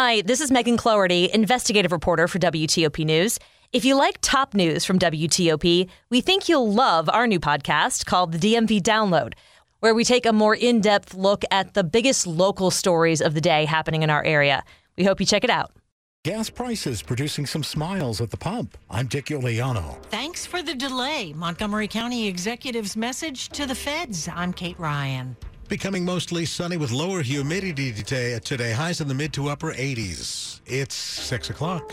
Hi, this is Megan Cloherty, investigative reporter for WTOP News. If you like top news from WTOP, we think you'll love our new podcast called the DMV Download, where we take a more in depth look at the biggest local stories of the day happening in our area. We hope you check it out. Gas prices producing some smiles at the pump. I'm Dick Uliano. Thanks for the delay. Montgomery County Executive's message to the feds. I'm Kate Ryan. Becoming mostly sunny with lower humidity today, today highs in the mid to upper 80s. It's 6 o'clock.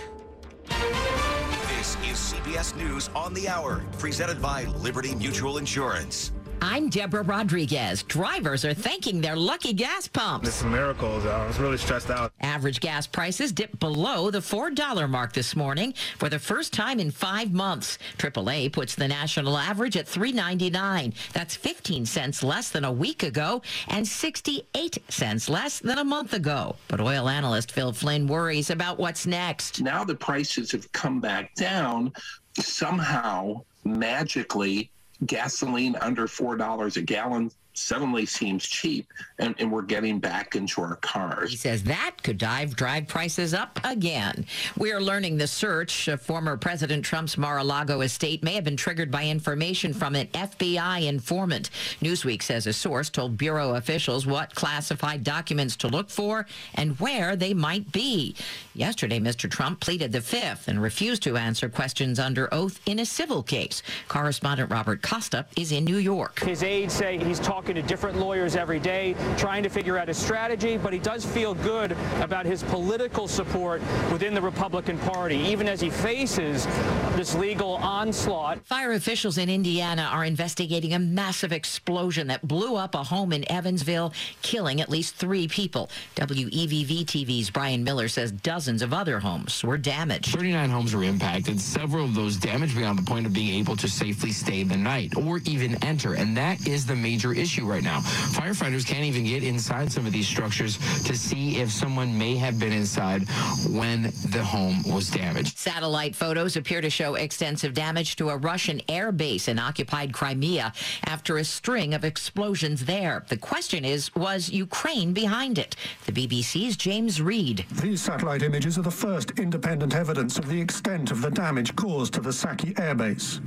This is CBS News on the Hour, presented by Liberty Mutual Insurance. I'm Deborah Rodriguez. Drivers are thanking their lucky gas pumps. It's miracles. I was really stressed out. Average gas prices dipped below the $4 mark this morning for the first time in five months. AAA puts the national average at $3.99. That's 15 cents less than a week ago and 68 cents less than a month ago. But oil analyst Phil Flynn worries about what's next. Now the prices have come back down. Somehow, magically, gasoline under $4 a gallon suddenly seems cheap and, and, we're getting back into our cars. He says that could dive drive prices up again. We are learning the search of former President Trump's Mar-a-Lago estate may have been triggered by information from an FBI informant. Newsweek says a source told bureau officials what classified documents to look for and where they might be. Yesterday, Mr. Trump pleaded the fifth and refused to answer questions under oath in a civil case. Correspondent Robert Costa is in New York. His aides say he's talking talking to different lawyers every day, trying to figure out his strategy, but he does feel good about his political support within the Republican Party, even as he faces this legal onslaught. Fire officials in Indiana are investigating a massive explosion that blew up a home in Evansville, killing at least three people. WEVV TV's Brian Miller says dozens of other homes were damaged. 39 homes were impacted, several of those damaged beyond the point of being able to safely stay the night or even enter. And that is the major issue issue right now. Firefighters can't even get inside some of these structures to see if someone may have been inside when the home was damaged. Satellite photos appear to show extensive damage to a Russian air base in occupied Crimea after a string of explosions there. The question is, was Ukraine behind it? The BBC's James Reed. These satellite images are the first independent evidence of the extent of the damage caused to the Saki airbase.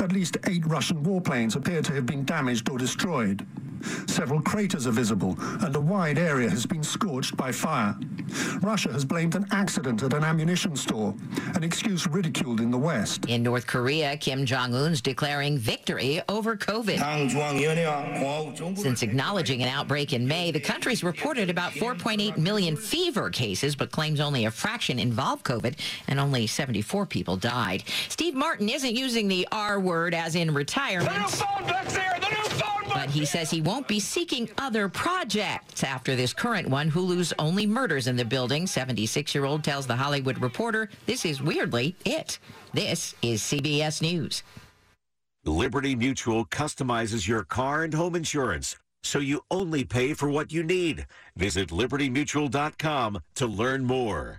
At least eight Russian warplanes appear to have been damaged or destroyed. Several craters are visible, and a wide area has been scorched by fire. Russia has blamed an accident at an ammunition store, an excuse ridiculed in the West. In North Korea, Kim Jong un's declaring victory over COVID. Since acknowledging an outbreak in May, the country's reported about 4.8 million fever cases, but claims only a fraction involved COVID, and only 74 people died. Steve Martin isn't using the R word as in retirement. But he says he won't be seeking other projects after this current one. Hulu's only murders in the building. 76 year old tells The Hollywood Reporter this is weirdly it. This is CBS News. Liberty Mutual customizes your car and home insurance so you only pay for what you need. Visit libertymutual.com to learn more.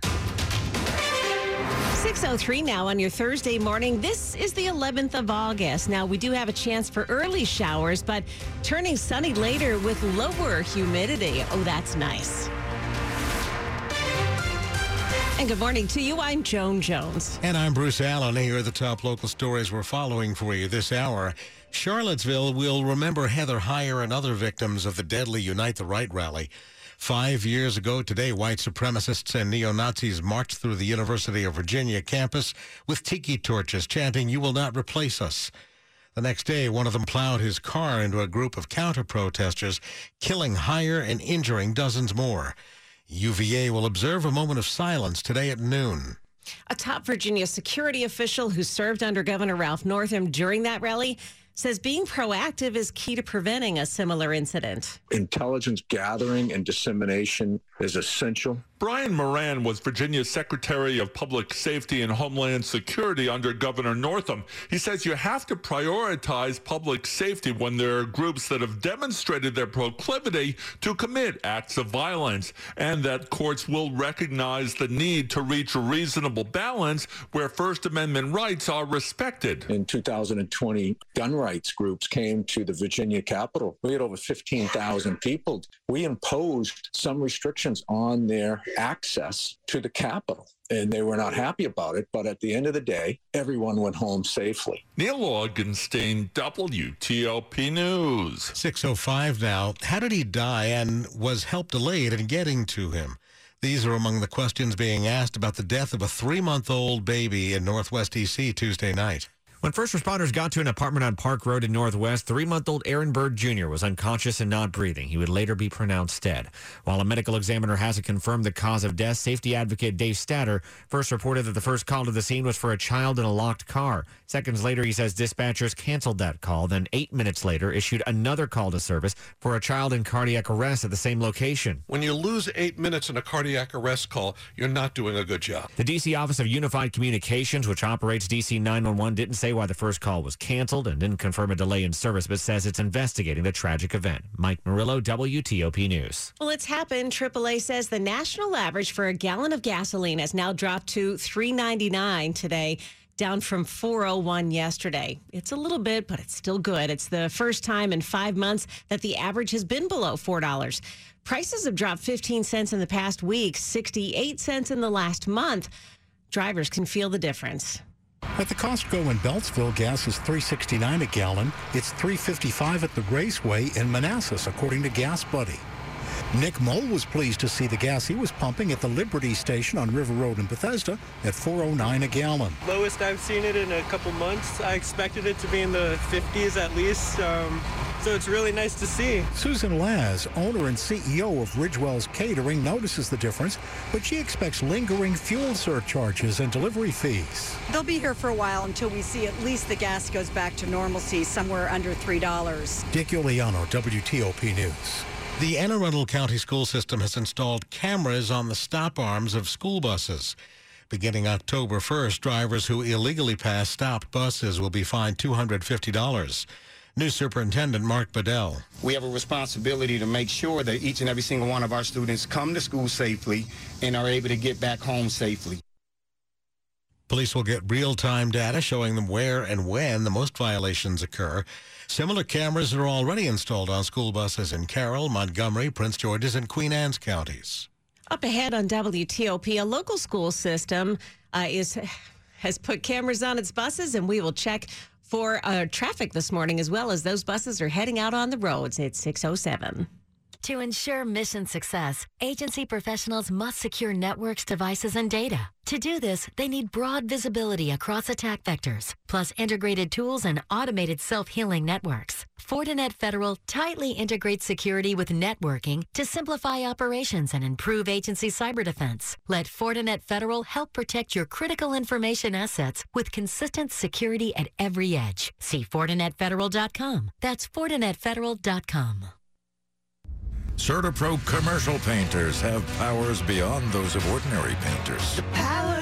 603 now on your Thursday morning. This is the 11th of August. Now, we do have a chance for early showers, but turning sunny later with lower humidity. Oh, that's nice. And good morning to you. I'm Joan Jones. And I'm Bruce Alan. Here are the top local stories we're following for you this hour. Charlottesville will remember Heather Heyer and other victims of the deadly Unite the Right rally. Five years ago today, white supremacists and neo Nazis marched through the University of Virginia campus with tiki torches chanting, You will not replace us. The next day, one of them plowed his car into a group of counter protesters, killing Heyer and injuring dozens more. UVA will observe a moment of silence today at noon. A top Virginia security official who served under Governor Ralph Northam during that rally says being proactive is key to preventing a similar incident. Intelligence gathering and dissemination is essential. Brian Moran was Virginia's Secretary of Public Safety and Homeland Security under Governor Northam. He says you have to prioritize public safety when there are groups that have demonstrated their proclivity to commit acts of violence, and that courts will recognize the need to reach a reasonable balance where First Amendment rights are respected. In 2020, gun rights groups came to the Virginia Capitol. We had over 15,000 people. We imposed some restrictions on their access to the Capitol. And they were not happy about it. But at the end of the day, everyone went home safely. Neil Augenstein, WTOP News. 605 now. How did he die and was help delayed in getting to him? These are among the questions being asked about the death of a three month old baby in Northwest DC Tuesday night. When first responders got to an apartment on Park Road in Northwest, three month old Aaron Bird Jr. was unconscious and not breathing. He would later be pronounced dead. While a medical examiner hasn't confirmed the cause of death, safety advocate Dave Statter first reported that the first call to the scene was for a child in a locked car. Seconds later, he says dispatchers canceled that call. Then, eight minutes later, issued another call to service for a child in cardiac arrest at the same location. When you lose eight minutes in a cardiac arrest call, you're not doing a good job. The D.C. Office of Unified Communications, which operates D.C. 911, didn't say why the first call was canceled and didn't confirm a delay in service, but says it's investigating the tragic event. Mike Murillo, WTOP News. Well, it's happened. AAA says the national average for a gallon of gasoline has now dropped to $3.99 today down from 401 yesterday. It's a little bit, but it's still good. It's the first time in 5 months that the average has been below $4. Prices have dropped 15 cents in the past week, 68 cents in the last month. Drivers can feel the difference. At the Costco in Beltsville, gas is $3.69 a gallon. It's $3.55 at the Raceway in Manassas, according to Gas Buddy. Nick Mole was pleased to see the gas he was pumping at the Liberty station on River Road in Bethesda at 4.09 a gallon. Lowest I've seen it in a couple months. I expected it to be in the 50s at least. Um, so it's really nice to see. Susan Lacz, owner and CEO of Ridgewell's Catering, notices the difference, but she expects lingering fuel surcharges and delivery fees. They'll be here for a while until we see at least the gas goes back to normalcy, somewhere under $3. Dick Uliano, WTOP News. The Anne Arundel County School System has installed cameras on the stop arms of school buses. Beginning October 1st, drivers who illegally pass stopped buses will be fined $250. New Superintendent Mark Bedell. We have a responsibility to make sure that each and every single one of our students come to school safely and are able to get back home safely. Police will get real-time data showing them where and when the most violations occur. Similar cameras are already installed on school buses in Carroll, Montgomery, Prince George's, and Queen Anne's counties. Up ahead on WTOP, a local school system uh, is has put cameras on its buses, and we will check for uh, traffic this morning as well as those buses are heading out on the roads. It's 607. To ensure mission success, agency professionals must secure networks, devices, and data. To do this, they need broad visibility across attack vectors, plus integrated tools and automated self-healing networks. Fortinet Federal tightly integrates security with networking to simplify operations and improve agency cyber defense. Let Fortinet Federal help protect your critical information assets with consistent security at every edge. See FortinetFederal.com. That's FortinetFederal.com. CertaPro commercial painters have powers beyond those of ordinary painters.